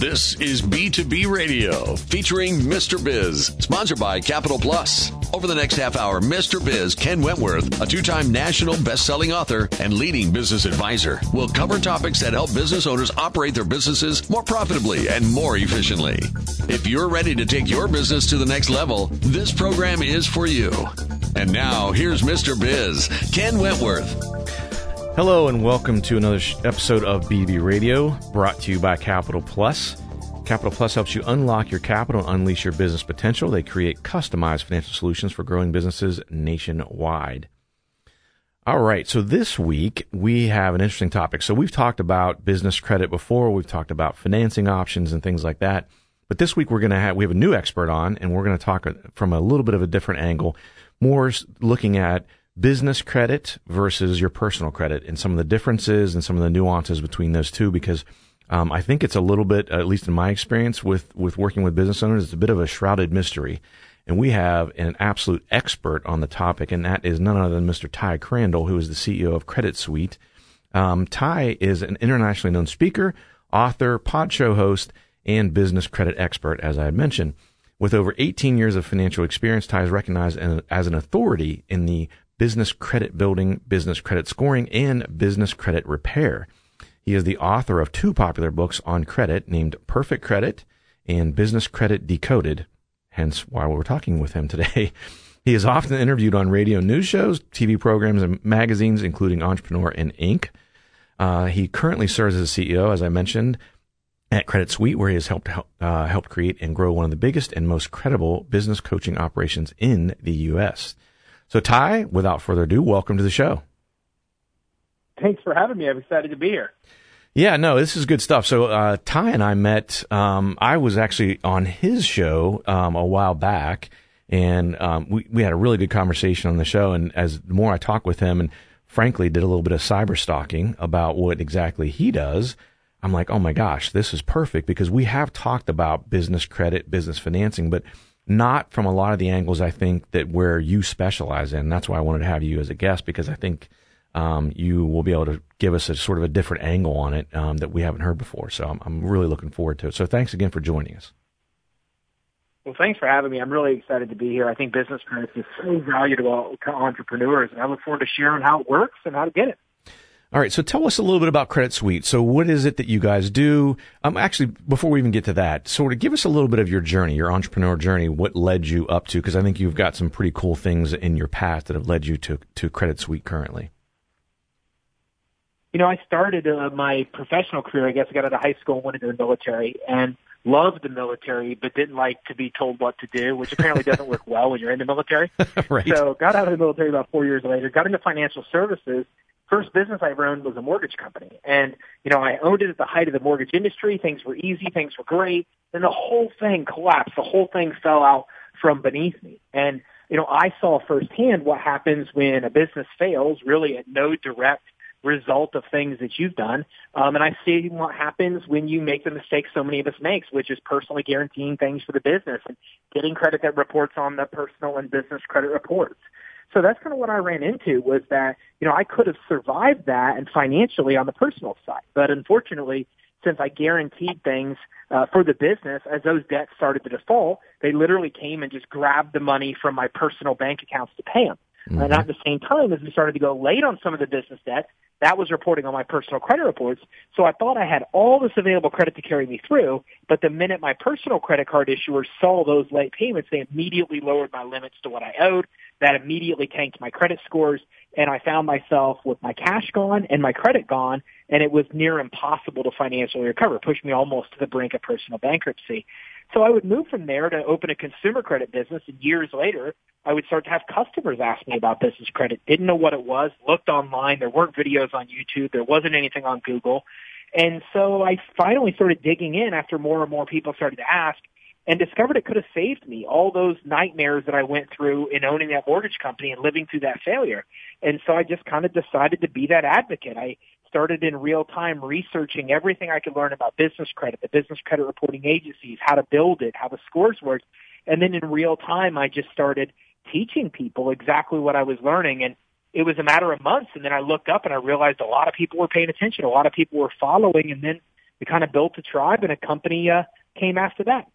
This is B2B Radio featuring Mr. Biz, sponsored by Capital Plus. Over the next half hour, Mr. Biz, Ken Wentworth, a two time national best selling author and leading business advisor, will cover topics that help business owners operate their businesses more profitably and more efficiently. If you're ready to take your business to the next level, this program is for you. And now, here's Mr. Biz, Ken Wentworth. Hello, and welcome to another episode of BB Radio, brought to you by Capital Plus. Capital Plus helps you unlock your capital and unleash your business potential. They create customized financial solutions for growing businesses nationwide. All right, so this week we have an interesting topic. So we've talked about business credit before, we've talked about financing options and things like that. But this week we're going to have we have a new expert on, and we're going to talk from a little bit of a different angle, more looking at business credit versus your personal credit and some of the differences and some of the nuances between those two because um, I think it's a little bit, at least in my experience with, with working with business owners, it's a bit of a shrouded mystery. And we have an absolute expert on the topic, and that is none other than Mr. Ty Crandall, who is the CEO of Credit Suite. Um, Ty is an internationally known speaker, author, pod show host, and business credit expert, as I had mentioned. With over 18 years of financial experience, Ty is recognized as an authority in the business credit building, business credit scoring, and business credit repair. He is the author of two popular books on credit named Perfect Credit and Business Credit Decoded, hence why we're talking with him today. He is often interviewed on radio news shows, TV programs, and magazines, including Entrepreneur and Inc. Uh, he currently serves as a CEO, as I mentioned, at Credit Suite, where he has helped uh, helped create and grow one of the biggest and most credible business coaching operations in the U.S. So, Ty, without further ado, welcome to the show. Thanks for having me. I'm excited to be here. Yeah, no, this is good stuff. So, uh, Ty and I met. Um, I was actually on his show um, a while back, and um, we we had a really good conversation on the show. And as the more I talked with him, and frankly, did a little bit of cyber stalking about what exactly he does. I'm like, oh my gosh, this is perfect because we have talked about business credit, business financing, but not from a lot of the angles I think that where you specialize in. That's why I wanted to have you as a guest because I think um, you will be able to give us a sort of a different angle on it um, that we haven't heard before. So I'm, I'm really looking forward to it. So thanks again for joining us. Well, thanks for having me. I'm really excited to be here. I think business credit is so valuable to entrepreneurs, and I look forward to sharing how it works and how to get it. All right, so tell us a little bit about Credit Suite. So, what is it that you guys do? Um, actually, before we even get to that, sort of give us a little bit of your journey, your entrepreneur journey. What led you up to? Because I think you've got some pretty cool things in your past that have led you to to Credit Suite currently. You know, I started uh, my professional career. I guess I got out of high school and went into the military, and loved the military, but didn't like to be told what to do, which apparently doesn't work well when you're in the military. right. So, got out of the military about four years later. Got into financial services first business I ever owned was a mortgage company. And, you know, I owned it at the height of the mortgage industry. Things were easy. Things were great. Then the whole thing collapsed. The whole thing fell out from beneath me. And, you know, I saw firsthand what happens when a business fails, really at no direct result of things that you've done. Um, and I see what happens when you make the mistakes so many of us makes, which is personally guaranteeing things for the business and getting credit reports on the personal and business credit reports. So that's kind of what I ran into was that, you know, I could have survived that and financially on the personal side. But unfortunately, since I guaranteed things uh, for the business, as those debts started to default, they literally came and just grabbed the money from my personal bank accounts to pay them. Mm-hmm. And at the same time, as we started to go late on some of the business debt, that was reporting on my personal credit reports. So I thought I had all this available credit to carry me through. But the minute my personal credit card issuers saw those late payments, they immediately lowered my limits to what I owed. That immediately tanked my credit scores. And I found myself with my cash gone and my credit gone. And it was near impossible to financially recover, pushed me almost to the brink of personal bankruptcy. So I would move from there to open a consumer credit business. And years later, I would start to have customers ask me about business credit. Didn't know what it was, looked online. There weren't videos on YouTube. There wasn't anything on Google. And so I finally started digging in after more and more people started to ask and discovered it could have saved me all those nightmares that I went through in owning that mortgage company and living through that failure. And so I just kind of decided to be that advocate. I started in real time researching everything I could learn about business credit, the business credit reporting agencies, how to build it, how the scores work. And then in real time, I just started teaching people exactly what I was learning. And it was a matter of months. And then I looked up and I realized a lot of people were paying attention. A lot of people were following. And then we kind of built a tribe, and a company uh, came after that.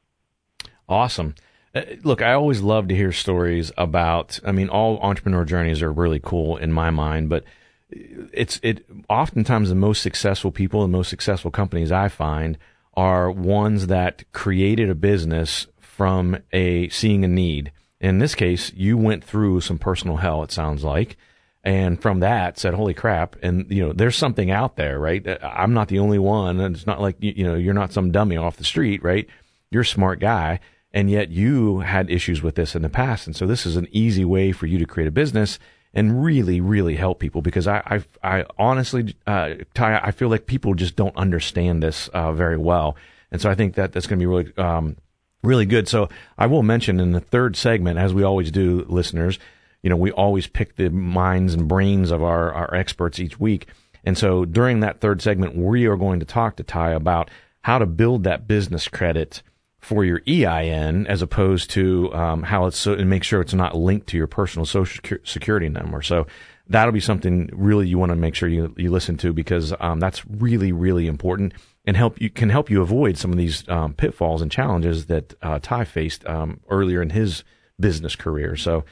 Awesome. Uh, look, I always love to hear stories about. I mean, all entrepreneur journeys are really cool in my mind, but it's it. Oftentimes, the most successful people and most successful companies I find are ones that created a business from a seeing a need. In this case, you went through some personal hell. It sounds like, and from that said, "Holy crap!" And you know, there's something out there, right? I'm not the only one, and it's not like you know, you're not some dummy off the street, right? You're a smart guy and yet you had issues with this in the past. And so this is an easy way for you to create a business and really, really help people because I, I, I honestly, uh, Ty, I feel like people just don't understand this uh, very well. And so I think that that's going to be really, um, really good. So I will mention in the third segment, as we always do, listeners, you know, we always pick the minds and brains of our, our experts each week. And so during that third segment, we are going to talk to Ty about how to build that business credit for your EIN as opposed to um, how it's so, and make sure it's not linked to your personal social security number. So that'll be something really you want to make sure you, you listen to because um, that's really really important and help you can help you avoid some of these um, pitfalls and challenges that uh, Ty faced um, earlier in his business career. So.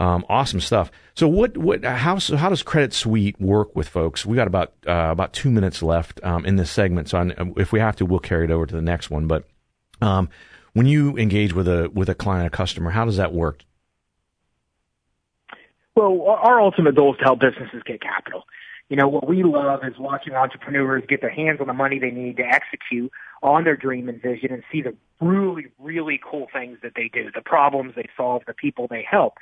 Um, awesome stuff. So, what, what, how, so how does Credit Suite work with folks? We got about uh, about two minutes left um, in this segment, so I, if we have to, we'll carry it over to the next one. But um, when you engage with a with a client, a customer, how does that work? Well, our ultimate goal is to help businesses get capital. You know, what we love is watching entrepreneurs get their hands on the money they need to execute on their dream and vision and see the really, really cool things that they do, the problems they solve, the people they help.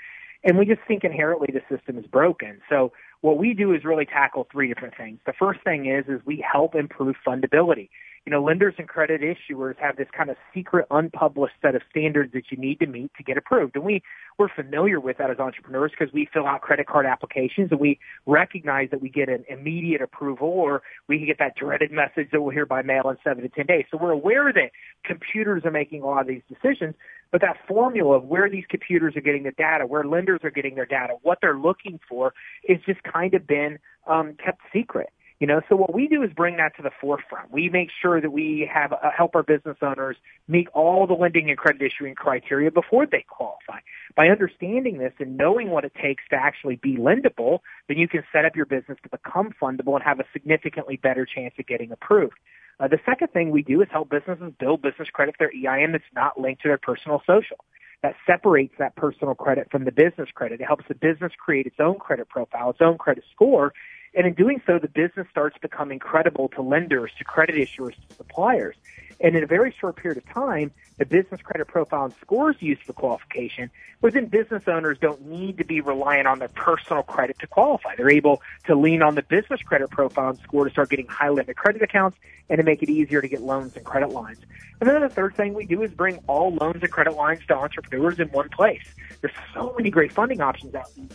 And we just think inherently the system is broken. So what we do is really tackle three different things. The first thing is, is we help improve fundability you know, lenders and credit issuers have this kind of secret, unpublished set of standards that you need to meet to get approved. And we, we're familiar with that as entrepreneurs because we fill out credit card applications and we recognize that we get an immediate approval or we can get that dreaded message that we'll hear by mail in seven to 10 days. So we're aware that computers are making a lot of these decisions, but that formula of where these computers are getting the data, where lenders are getting their data, what they're looking for is just kind of been um, kept secret. You know, so what we do is bring that to the forefront. We make sure that we have uh, help our business owners meet all the lending and credit issuing criteria before they qualify. By understanding this and knowing what it takes to actually be lendable, then you can set up your business to become fundable and have a significantly better chance of getting approved. Uh, the second thing we do is help businesses build business credit for their EIN that's not linked to their personal social. That separates that personal credit from the business credit. It helps the business create its own credit profile, its own credit score, and in doing so, the business starts becoming credible to lenders, to credit issuers, to suppliers. And in a very short period of time, the business credit profile and scores used for qualification, but then business owners don't need to be reliant on their personal credit to qualify. They're able to lean on the business credit profile and score to start getting high limit credit accounts and to make it easier to get loans and credit lines. And then the third thing we do is bring all loans and credit lines to entrepreneurs in one place. There's so many great funding options out there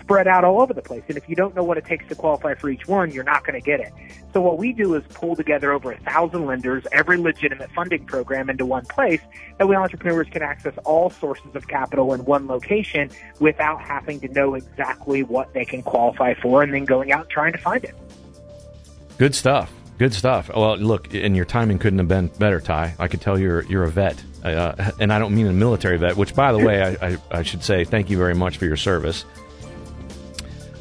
spread out all over the place. And if you don't know what it takes to qualify for each one, you're not going to get it. So what we do is pull together over a thousand lenders, every legitimate funding program into one place. That we entrepreneurs can access all sources of capital in one location without having to know exactly what they can qualify for and then going out and trying to find it. Good stuff. Good stuff. Well, look, and your timing couldn't have been better, Ty. I could tell you're you're a vet, uh, and I don't mean a military vet. Which, by the way, I, I, I should say thank you very much for your service.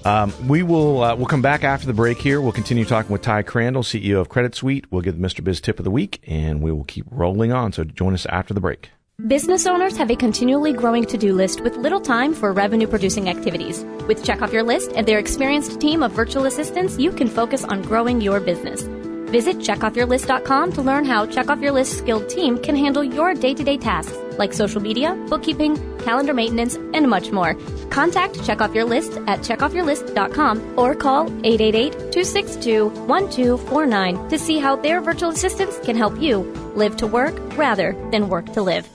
Um, we will uh, we'll come back after the break here. We'll continue talking with Ty Crandall, CEO of Credit Suite. We'll give the Mr. Biz tip of the week, and we will keep rolling on. So join us after the break. Business owners have a continually growing to-do list with little time for revenue-producing activities. With Check Off Your List and their experienced team of virtual assistants, you can focus on growing your business. Visit checkoffyourlist.com to learn how Check Off Your List skilled team can handle your day-to-day tasks like social media, bookkeeping, calendar maintenance, and much more. Contact Check Off Your List at checkoffyourlist.com or call 888-262-1249 to see how their virtual assistants can help you live to work rather than work to live.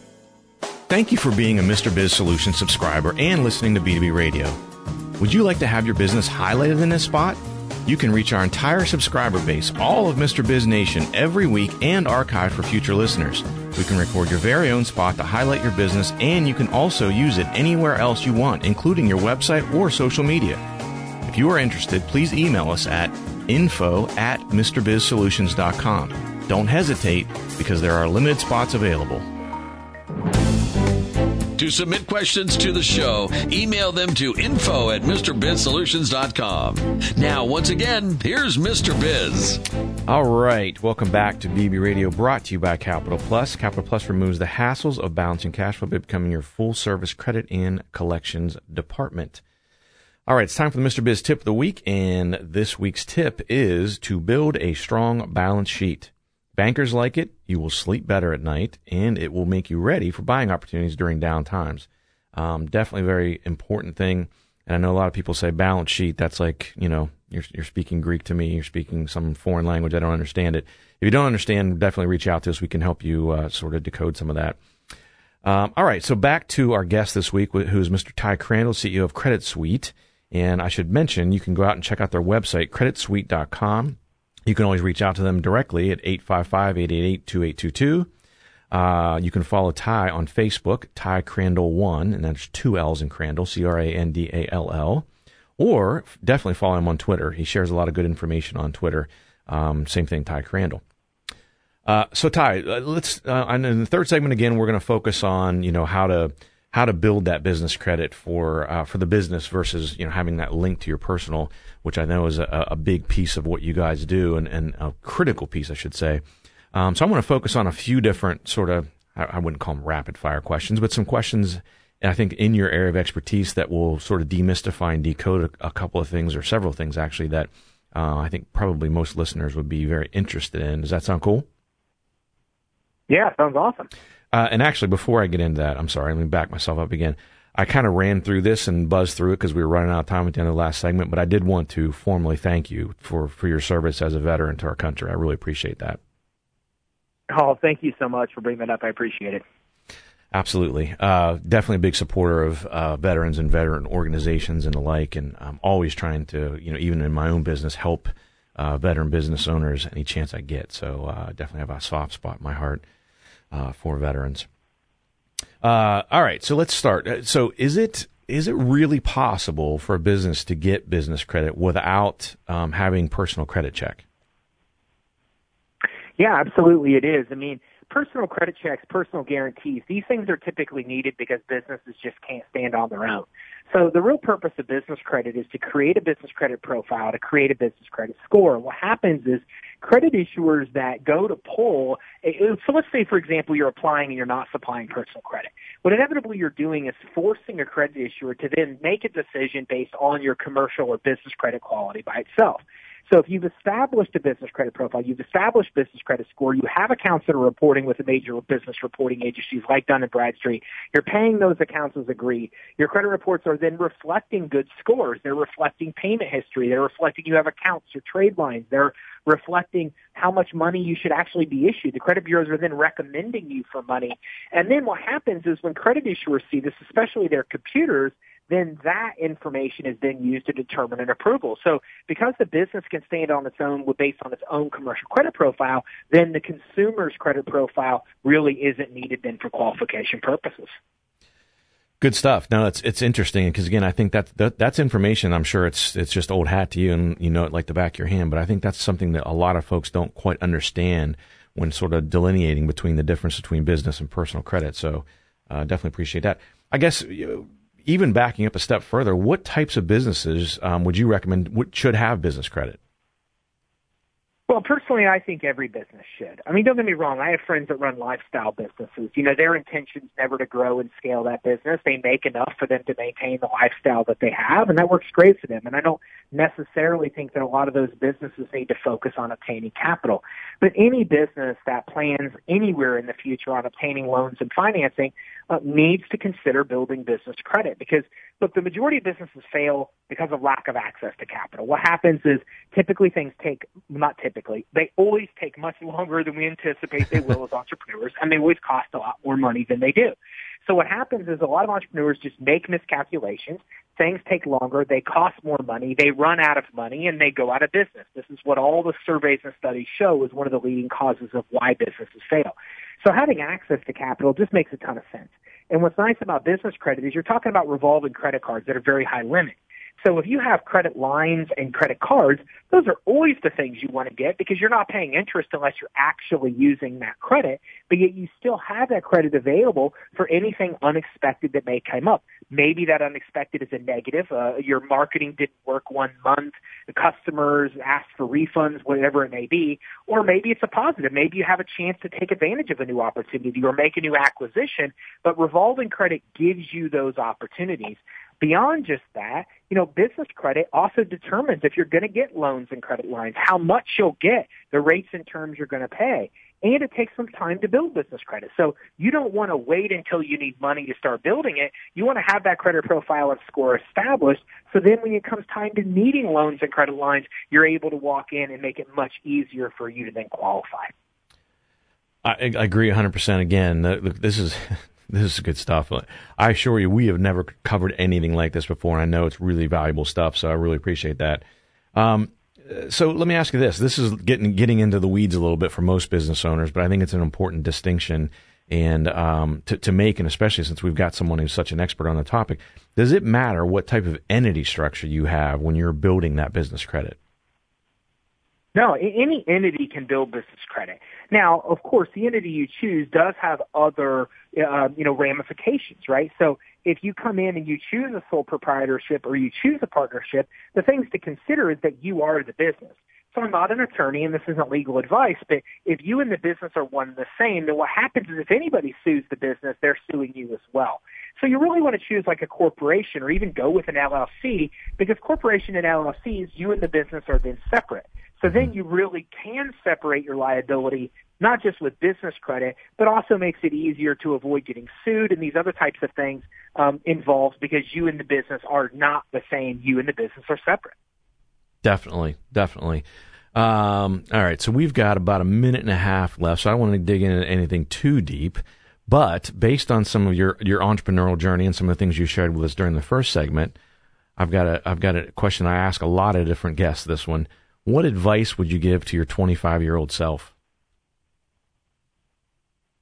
Thank you for being a Mr. Biz Solution subscriber and listening to B2B Radio. Would you like to have your business highlighted in this spot? You can reach our entire subscriber base, all of Mr. Biz Nation, every week and archive for future listeners. We can record your very own spot to highlight your business, and you can also use it anywhere else you want, including your website or social media. If you are interested, please email us at info at MrBizSolutions.com. Don't hesitate because there are limited spots available. To submit questions to the show, email them to info at MrBizSolutions.com. Now, once again, here's Mr. Biz. All right. Welcome back to BB Radio, brought to you by Capital Plus. Capital Plus removes the hassles of balancing cash flow by becoming your full service credit and collections department. All right. It's time for the Mr. Biz tip of the week. And this week's tip is to build a strong balance sheet. Bankers like it. You will sleep better at night, and it will make you ready for buying opportunities during down times. Um, definitely a very important thing. And I know a lot of people say balance sheet. That's like you know you're you're speaking Greek to me. You're speaking some foreign language. I don't understand it. If you don't understand, definitely reach out to us. We can help you uh, sort of decode some of that. Um, all right, so back to our guest this week, who is Mr. Ty Crandall, CEO of Credit Suite. And I should mention, you can go out and check out their website, creditsuite.com. You can always reach out to them directly at 855-888-2822. Uh, you can follow Ty on Facebook, Ty Crandall1, and that's two L's in Crandall, C-R-A-N-D-A-L-L. Or definitely follow him on Twitter. He shares a lot of good information on Twitter. Um, same thing, Ty Crandall. Uh, so Ty, uh, let's, uh, in the third segment again, we're going to focus on, you know, how to, how to build that business credit for uh, for the business versus you know having that link to your personal, which I know is a, a big piece of what you guys do and, and a critical piece, I should say. Um, so I want to focus on a few different sort of I, I wouldn't call them rapid fire questions, but some questions I think in your area of expertise that will sort of demystify and decode a, a couple of things or several things actually that uh, I think probably most listeners would be very interested in. Does that sound cool? Yeah, sounds awesome. Uh, and actually, before I get into that, I'm sorry, let me back myself up again. I kind of ran through this and buzzed through it because we were running out of time at the end of the last segment, but I did want to formally thank you for, for your service as a veteran to our country. I really appreciate that. Oh, thank you so much for bringing that up. I appreciate it. Absolutely. Uh, definitely a big supporter of uh, veterans and veteran organizations and the like. And I'm always trying to, you know, even in my own business, help uh, veteran business owners any chance I get. So uh, definitely have a soft spot in my heart uh, for veterans. Uh, all right, so let's start. Uh, so is it is it really possible for a business to get business credit without um, having personal credit check? Yeah, absolutely, it is. I mean, personal credit checks, personal guarantees, these things are typically needed because businesses just can't stand on their own. So the real purpose of business credit is to create a business credit profile, to create a business credit score. What happens is credit issuers that go to pull, eh, eh, so let's say, for example, you're applying and you're not supplying personal credit. What inevitably you're doing is forcing a credit issuer to then make a decision based on your commercial or business credit quality by itself. So if you've established a business credit profile, you've established business credit score, you have accounts that are reporting with the major business reporting agencies like Dun and Bradstreet, you're paying those accounts as agreed. Your credit reports are then reflecting good scores. They're reflecting payment history. They're reflecting you have accounts or trade lines. They're reflecting how much money you should actually be issued. The credit bureaus are then recommending you for money. And then what happens is when credit issuers see this, especially their computers, then that information is then used to determine an approval. So because the business can stand on its own based on its own commercial credit profile, then the consumer's credit profile really isn't needed then for qualification purposes. Good stuff. No, it's it's interesting because again, I think that, that that's information. I'm sure it's it's just old hat to you, and you know it like the back of your hand. But I think that's something that a lot of folks don't quite understand when sort of delineating between the difference between business and personal credit. So, uh, definitely appreciate that. I guess you, even backing up a step further, what types of businesses um, would you recommend should have business credit? Well, personally, I think every business should. I mean, don't get me wrong. I have friends that run lifestyle businesses. You know, their intention's never to grow and scale that business. They make enough for them to maintain the lifestyle that they have, and that works great for them. And I don't necessarily think that a lot of those businesses need to focus on obtaining capital. But any business that plans anywhere in the future on obtaining loans and financing uh, needs to consider building business credit because look, the majority of businesses fail because of lack of access to capital. What happens is typically things take, not typically, they always take much longer than we anticipate they will as entrepreneurs and they always cost a lot more money than they do. So what happens is a lot of entrepreneurs just make miscalculations. Things take longer. They cost more money. They run out of money and they go out of business. This is what all the surveys and studies show is one of the leading causes of why businesses fail. So having access to capital just makes a ton of sense. And what's nice about business credit is you're talking about revolving credit cards that are very high limit. So if you have credit lines and credit cards, those are always the things you want to get because you're not paying interest unless you're actually using that credit, but yet you still have that credit available for anything unexpected that may come up. Maybe that unexpected is a negative. Uh, your marketing didn't work one month. The customers asked for refunds, whatever it may be. Or maybe it's a positive. Maybe you have a chance to take advantage of a new opportunity or make a new acquisition, but revolving credit gives you those opportunities. Beyond just that, you know, business credit also determines if you're going to get loans and credit lines, how much you'll get, the rates and terms you're going to pay. And it takes some time to build business credit. So you don't want to wait until you need money to start building it. You want to have that credit profile and score established. So then when it comes time to needing loans and credit lines, you're able to walk in and make it much easier for you to then qualify. I, I agree 100% again. This is This is good stuff. I assure you, we have never covered anything like this before, and I know it's really valuable stuff. So I really appreciate that. Um, so let me ask you this: This is getting getting into the weeds a little bit for most business owners, but I think it's an important distinction and um, to, to make, and especially since we've got someone who's such an expert on the topic. Does it matter what type of entity structure you have when you're building that business credit? No, any entity can build business credit. Now, of course, the entity you choose does have other, uh, you know, ramifications, right? So if you come in and you choose a sole proprietorship or you choose a partnership, the things to consider is that you are the business. So I'm not an attorney and this isn't legal advice, but if you and the business are one and the same, then what happens is if anybody sues the business, they're suing you as well. So you really want to choose like a corporation or even go with an LLC because corporation and LLCs, you and the business are then separate. So then you really can separate your liability, not just with business credit, but also makes it easier to avoid getting sued and these other types of things um, involved because you and the business are not the same. You and the business are separate. Definitely, definitely. Um, all right, so we've got about a minute and a half left, so I don't want to dig into anything too deep. But based on some of your, your entrepreneurial journey and some of the things you shared with us during the first segment, I've got a I've got a question I ask a lot of different guests. This one, what advice would you give to your 25 year old self?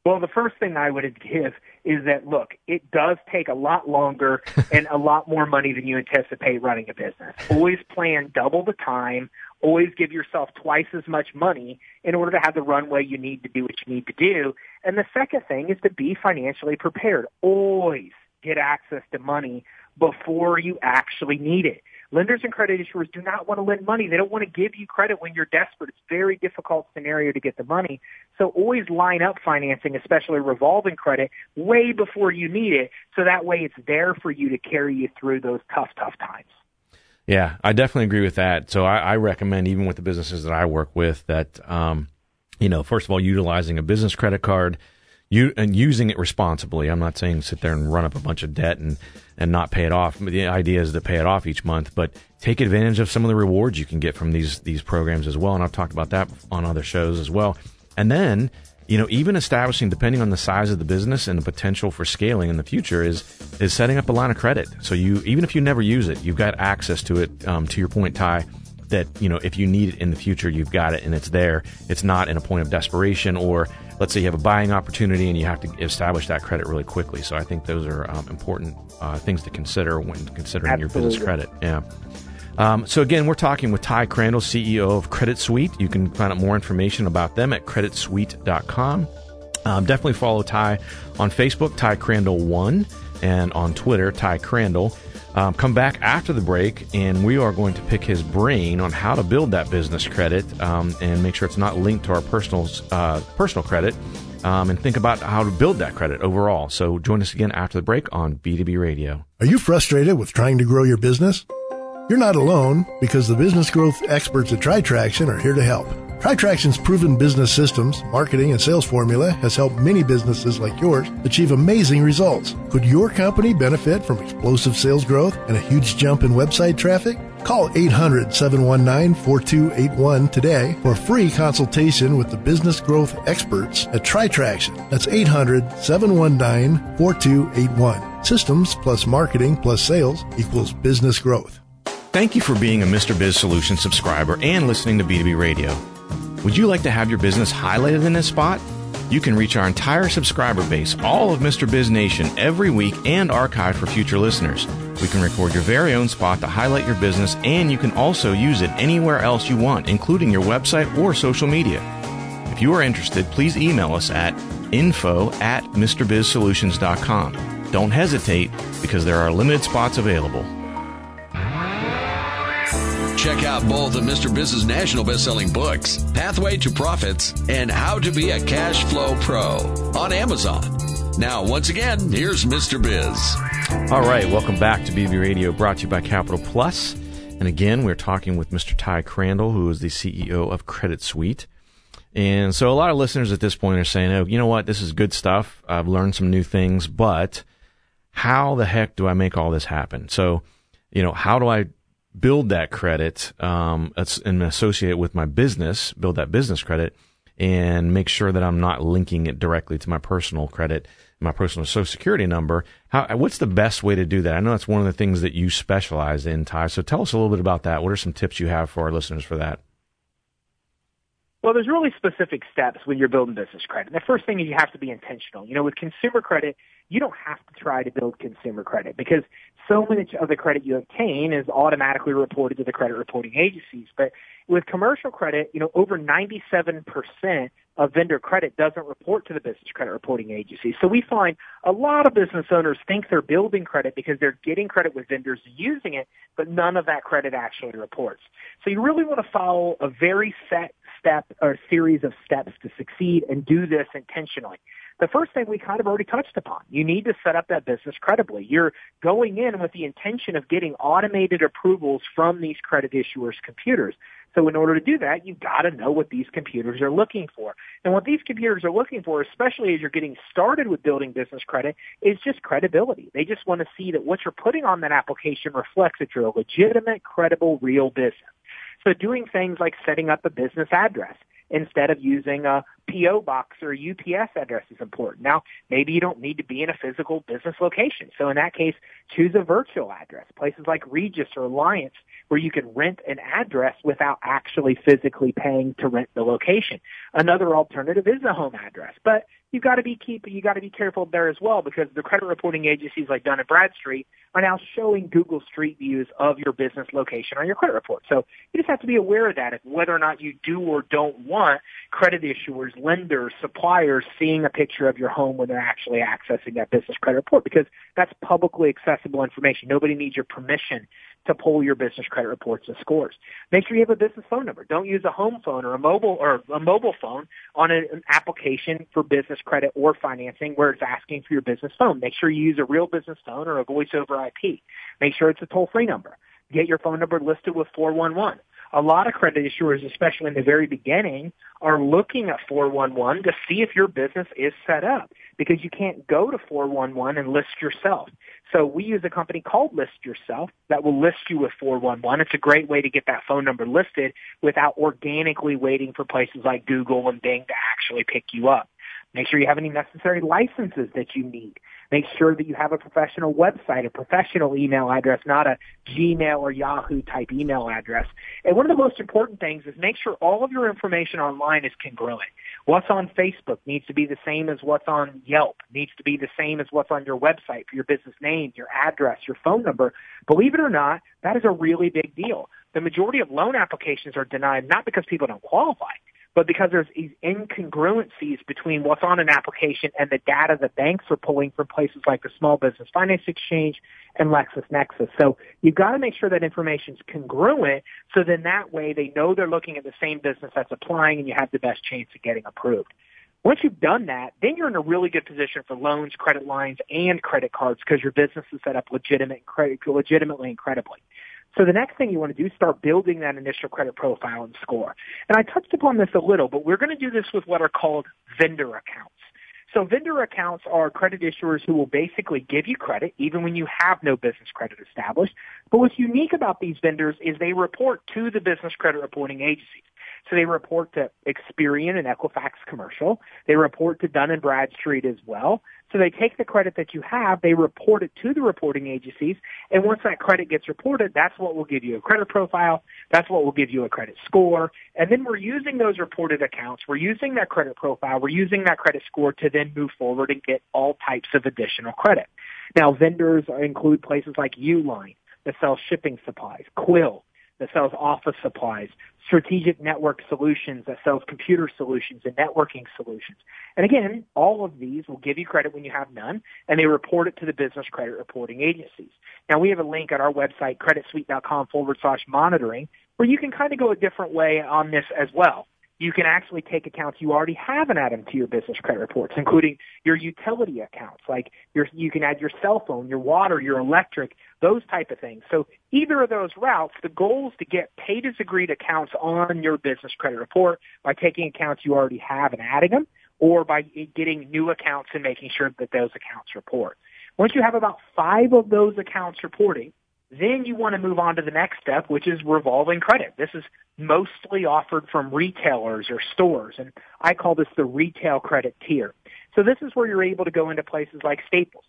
Well, the first thing I would give is that look, it does take a lot longer and a lot more money than you anticipate running a business. Always plan double the time. Always give yourself twice as much money in order to have the runway you need to do what you need to do. And the second thing is to be financially prepared. Always get access to money before you actually need it. Lenders and credit issuers do not want to lend money. They don't want to give you credit when you're desperate. It's a very difficult scenario to get the money. So always line up financing, especially revolving credit, way before you need it. So that way it's there for you to carry you through those tough, tough times. Yeah, I definitely agree with that. So I, I recommend, even with the businesses that I work with, that, um, you know, first of all, utilizing a business credit card you and using it responsibly. I'm not saying sit there and run up a bunch of debt and and not pay it off. The idea is to pay it off each month, but take advantage of some of the rewards you can get from these these programs as well. And I've talked about that on other shows as well. And then you know, even establishing, depending on the size of the business and the potential for scaling in the future, is is setting up a line of credit. So you, even if you never use it, you've got access to it. Um, to your point, Ty, that you know, if you need it in the future, you've got it and it's there. It's not in a point of desperation or let's say you have a buying opportunity and you have to establish that credit really quickly. So I think those are um, important uh, things to consider when considering Absolutely. your business credit. Yeah. Um, so again, we're talking with Ty Crandall, CEO of Credit Suite. You can find out more information about them at creditsuite.com. Um, definitely follow Ty on Facebook, Ty Crandall One, and on Twitter, Ty Crandall. Um, come back after the break, and we are going to pick his brain on how to build that business credit um, and make sure it's not linked to our personal uh, personal credit, um, and think about how to build that credit overall. So join us again after the break on B2B Radio. Are you frustrated with trying to grow your business? You're not alone because the business growth experts at TriTraction are here to help. TriTraction's proven business systems, marketing, and sales formula has helped many businesses like yours achieve amazing results. Could your company benefit from explosive sales growth and a huge jump in website traffic? Call 800 719 4281 today for a free consultation with the business growth experts at TriTraction. That's 800 719 4281. Systems plus marketing plus sales equals business growth. Thank you for being a Mr. Biz Solution subscriber and listening to B2B Radio. Would you like to have your business highlighted in this spot? You can reach our entire subscriber base, all of Mr. Biz Nation, every week and archive for future listeners. We can record your very own spot to highlight your business, and you can also use it anywhere else you want, including your website or social media. If you are interested, please email us at info at MrBizSolutions.com. Don't hesitate because there are limited spots available. Check out both of Mr. Biz's national best-selling books, Pathway to Profits and How to Be a Cash Flow Pro on Amazon. Now, once again, here's Mr. Biz. All right, welcome back to BB Radio, brought to you by Capital Plus. And again, we're talking with Mr. Ty Crandall, who is the CEO of Credit Suite. And so a lot of listeners at this point are saying, oh, you know what? This is good stuff. I've learned some new things, but how the heck do I make all this happen? So, you know, how do I build that credit um, and associate it with my business, build that business credit, and make sure that I'm not linking it directly to my personal credit my personal social security number. How, what's the best way to do that? I know that's one of the things that you specialize in, Ty. So tell us a little bit about that. What are some tips you have for our listeners for that? Well, there's really specific steps when you're building business credit. The first thing is you have to be intentional. You know, with consumer credit, you don't have to try to build consumer credit because so much of the credit you obtain is automatically reported to the credit reporting agencies. But with commercial credit, you know, over 97% of vendor credit doesn't report to the business credit reporting agency. So we find a lot of business owners think they're building credit because they're getting credit with vendors using it, but none of that credit actually reports. So you really want to follow a very set step or series of steps to succeed and do this intentionally. The first thing we kind of already touched upon, you need to set up that business credibly. You're going in with the intention of getting automated approvals from these credit issuers' computers. So in order to do that, you've got to know what these computers are looking for. And what these computers are looking for, especially as you're getting started with building business credit, is just credibility. They just want to see that what you're putting on that application reflects that you're a legitimate, credible, real business. So doing things like setting up a business address instead of using a PO box or UPS address is important. Now, maybe you don't need to be in a physical business location. So in that case, choose a virtual address. Places like Regus or Alliance where you can rent an address without actually physically paying to rent the location. Another alternative is a home address, but you've got to be keep you got to be careful there as well because the credit reporting agencies like Dun and Bradstreet are now showing Google Street views of your business location on your credit report. So you just have to be aware of that, whether or not you do or don't want credit issuers, lenders, suppliers seeing a picture of your home when they're actually accessing that business credit report because that's publicly accessible information. Nobody needs your permission to pull your business credit reports and scores. Make sure you have a business phone number. Don't use a home phone or a mobile or a mobile phone on an application for business credit or financing where it's asking for your business phone. Make sure you use a real business phone or a voice over IP. Make sure it's a toll free number. Get your phone number listed with 411 a lot of credit issuers, especially in the very beginning, are looking at 411 to see if your business is set up because you can't go to 411 and list yourself. So we use a company called List Yourself that will list you with 411. It's a great way to get that phone number listed without organically waiting for places like Google and Bing to actually pick you up. Make sure you have any necessary licenses that you need. Make sure that you have a professional website, a professional email address, not a Gmail or Yahoo type email address. And one of the most important things is make sure all of your information online is congruent. What's on Facebook needs to be the same as what's on Yelp, needs to be the same as what's on your website for your business name, your address, your phone number. Believe it or not, that is a really big deal. The majority of loan applications are denied not because people don't qualify but because there's these incongruencies between what's on an application and the data that banks are pulling from places like the Small Business Finance Exchange and LexisNexis. So you've got to make sure that information is congruent so then that way they know they're looking at the same business that's applying and you have the best chance of getting approved. Once you've done that, then you're in a really good position for loans, credit lines, and credit cards because your business is set up legitimate, legitimately and credibly. So the next thing you want to do is start building that initial credit profile and score. And I touched upon this a little, but we're going to do this with what are called vendor accounts. So vendor accounts are credit issuers who will basically give you credit even when you have no business credit established. But what's unique about these vendors is they report to the business credit reporting agencies. So they report to Experian and Equifax Commercial. They report to Dun and Bradstreet as well. So they take the credit that you have, they report it to the reporting agencies, and once that credit gets reported, that's what will give you a credit profile, that's what will give you a credit score, and then we're using those reported accounts, we're using that credit profile, we're using that credit score to then move forward and get all types of additional credit. Now, vendors include places like Uline that sell shipping supplies, Quill that sells office supplies, Strategic Network Solutions that sells computer solutions and networking solutions. And again, all of these will give you credit when you have none, and they report it to the business credit reporting agencies. Now, we have a link at our website, creditsuite.com forward slash monitoring, where you can kind of go a different way on this as well you can actually take accounts you already have and add them to your business credit reports, including your utility accounts, like your, you can add your cell phone, your water, your electric, those type of things. So either of those routes, the goal is to get paid as agreed accounts on your business credit report by taking accounts you already have and adding them, or by getting new accounts and making sure that those accounts report. Once you have about five of those accounts reporting, then you want to move on to the next step, which is revolving credit. This is mostly offered from retailers or stores, and I call this the retail credit tier. So this is where you're able to go into places like Staples,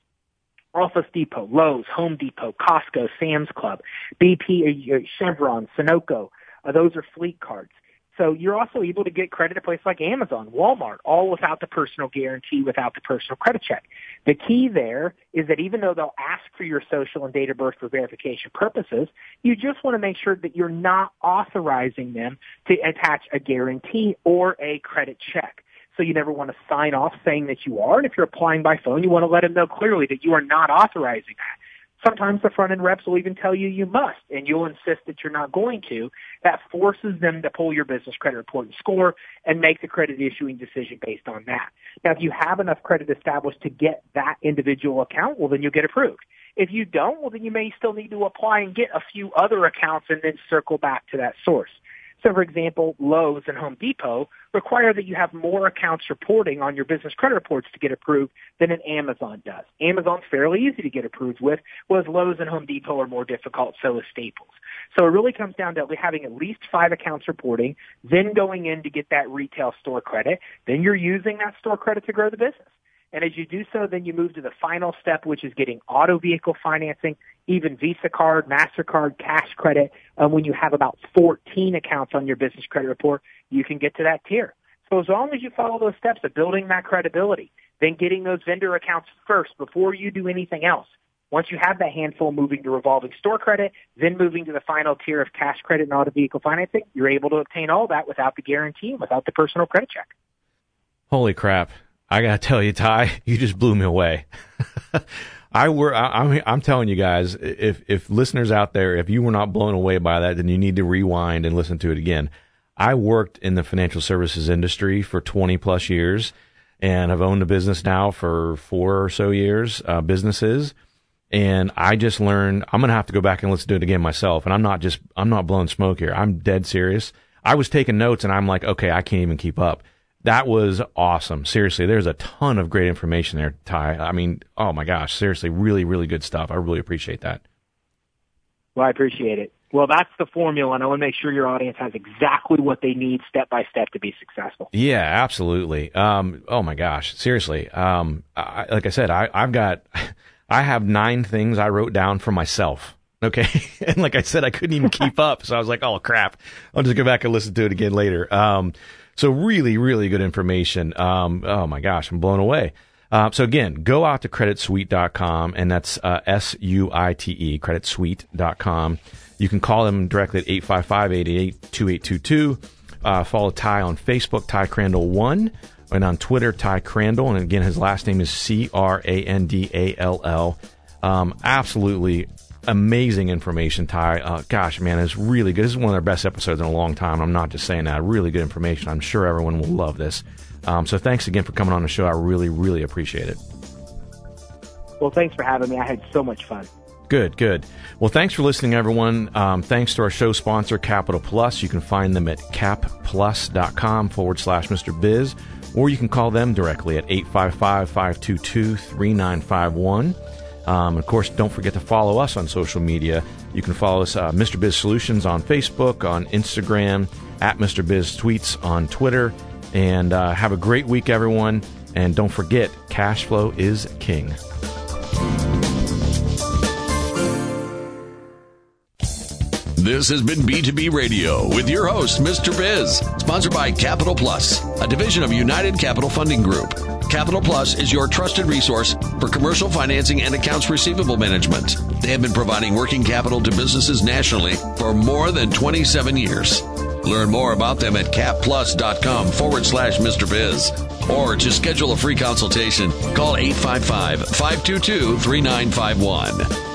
Office Depot, Lowe's, Home Depot, Costco, Sam's Club, BP, uh, Chevron, Sunoco. Uh, those are fleet cards. So you're also able to get credit at places like Amazon, Walmart, all without the personal guarantee, without the personal credit check. The key there is that even though they'll ask for your social and date of birth for verification purposes, you just want to make sure that you're not authorizing them to attach a guarantee or a credit check. So you never want to sign off saying that you are. And if you're applying by phone, you want to let them know clearly that you are not authorizing that. Sometimes the front end reps will even tell you you must, and you'll insist that you're not going to. That forces them to pull your business credit report and score and make the credit issuing decision based on that. Now, if you have enough credit established to get that individual account, well, then you'll get approved. If you don't, well, then you may still need to apply and get a few other accounts and then circle back to that source. So for example, Lowe's and Home Depot require that you have more accounts reporting on your business credit reports to get approved than an Amazon does. Amazon's fairly easy to get approved with, whereas Lowe's and Home Depot are more difficult, so is Staples. So it really comes down to having at least five accounts reporting, then going in to get that retail store credit, then you're using that store credit to grow the business. And as you do so, then you move to the final step, which is getting auto vehicle financing, even Visa card, MasterCard, cash credit. Um, when you have about 14 accounts on your business credit report, you can get to that tier. So as long as you follow those steps of building that credibility, then getting those vendor accounts first before you do anything else. Once you have that handful moving to revolving store credit, then moving to the final tier of cash credit and auto vehicle financing, you're able to obtain all that without the guarantee and without the personal credit check. Holy crap. I gotta tell you, Ty, you just blew me away. I were, I, I'm, I'm telling you guys, if, if listeners out there, if you were not blown away by that, then you need to rewind and listen to it again. I worked in the financial services industry for 20 plus years and I've owned a business now for four or so years, uh, businesses. And I just learned, I'm to have to go back and listen to it again myself. And I'm not just, I'm not blowing smoke here. I'm dead serious. I was taking notes and I'm like, okay, I can't even keep up that was awesome. Seriously, there's a ton of great information there, Ty. I mean, oh my gosh, seriously, really, really good stuff. I really appreciate that. Well, I appreciate it. Well, that's the formula, and I want to make sure your audience has exactly what they need step by step to be successful. Yeah, absolutely. Um, oh my gosh, seriously. Um, I, like I said, I, I've got, I have nine things I wrote down for myself. Okay. and like I said, I couldn't even keep up. So I was like, oh crap. I'll just go back and listen to it again later. Um, so really, really good information. Um, oh my gosh, I'm blown away. Uh, so again, go out to creditsuite.com and that's uh, S-U-I-T-E, creditsuite.com. You can call them directly at 855-888-2822. Uh, follow Ty on Facebook, Ty Crandall 1, and on Twitter, Ty Crandall. And again, his last name is C-R-A-N-D-A-L-L. Um, absolutely amazing information, Ty. Uh, gosh, man, it's really good. This is one of their best episodes in a long time. I'm not just saying that. Really good information. I'm sure everyone will love this. Um, so thanks again for coming on the show. I really, really appreciate it. Well, thanks for having me. I had so much fun. Good, good. Well, thanks for listening, everyone. Um, thanks to our show sponsor, Capital Plus. You can find them at capplus.com forward slash Mr. Biz, or you can call them directly at 855 522 3951. Um, of course, don't forget to follow us on social media. You can follow us, uh, Mr. Biz Solutions, on Facebook, on Instagram, at Mr. Biz Tweets on Twitter. And uh, have a great week, everyone. And don't forget, cash flow is king. This has been B2B Radio with your host, Mr. Biz, sponsored by Capital Plus, a division of United Capital Funding Group. Capital Plus is your trusted resource for commercial financing and accounts receivable management. They have been providing working capital to businesses nationally for more than 27 years. Learn more about them at capplus.com forward slash Mr. Biz. Or to schedule a free consultation, call 855 522 3951.